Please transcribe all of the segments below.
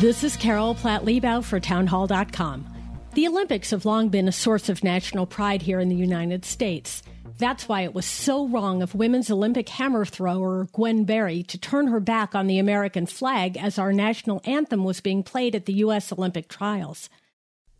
This is Carol Platt Liebau for Townhall.com. The Olympics have long been a source of national pride here in the United States. That's why it was so wrong of women's Olympic hammer thrower Gwen Berry to turn her back on the American flag as our national anthem was being played at the U.S. Olympic trials.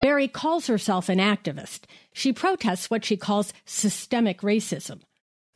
Berry calls herself an activist. She protests what she calls systemic racism.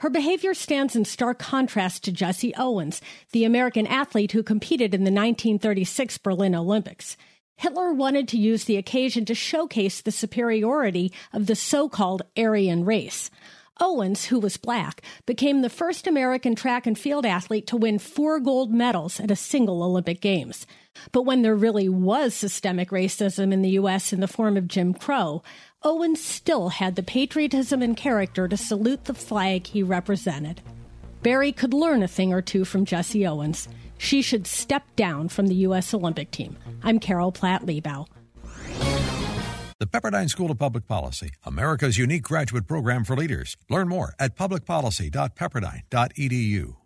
Her behavior stands in stark contrast to Jesse Owens, the American athlete who competed in the 1936 Berlin Olympics. Hitler wanted to use the occasion to showcase the superiority of the so-called Aryan race. Owens, who was black, became the first American track and field athlete to win four gold medals at a single Olympic Games. But when there really was systemic racism in the U.S. in the form of Jim Crow, Owens still had the patriotism and character to salute the flag he represented. Berry could learn a thing or two from Jesse Owens. She should step down from the U.S. Olympic team. I'm Carol Platt Liebau. The Pepperdine School of Public Policy, America's unique graduate program for leaders. Learn more at publicpolicy.pepperdine.edu.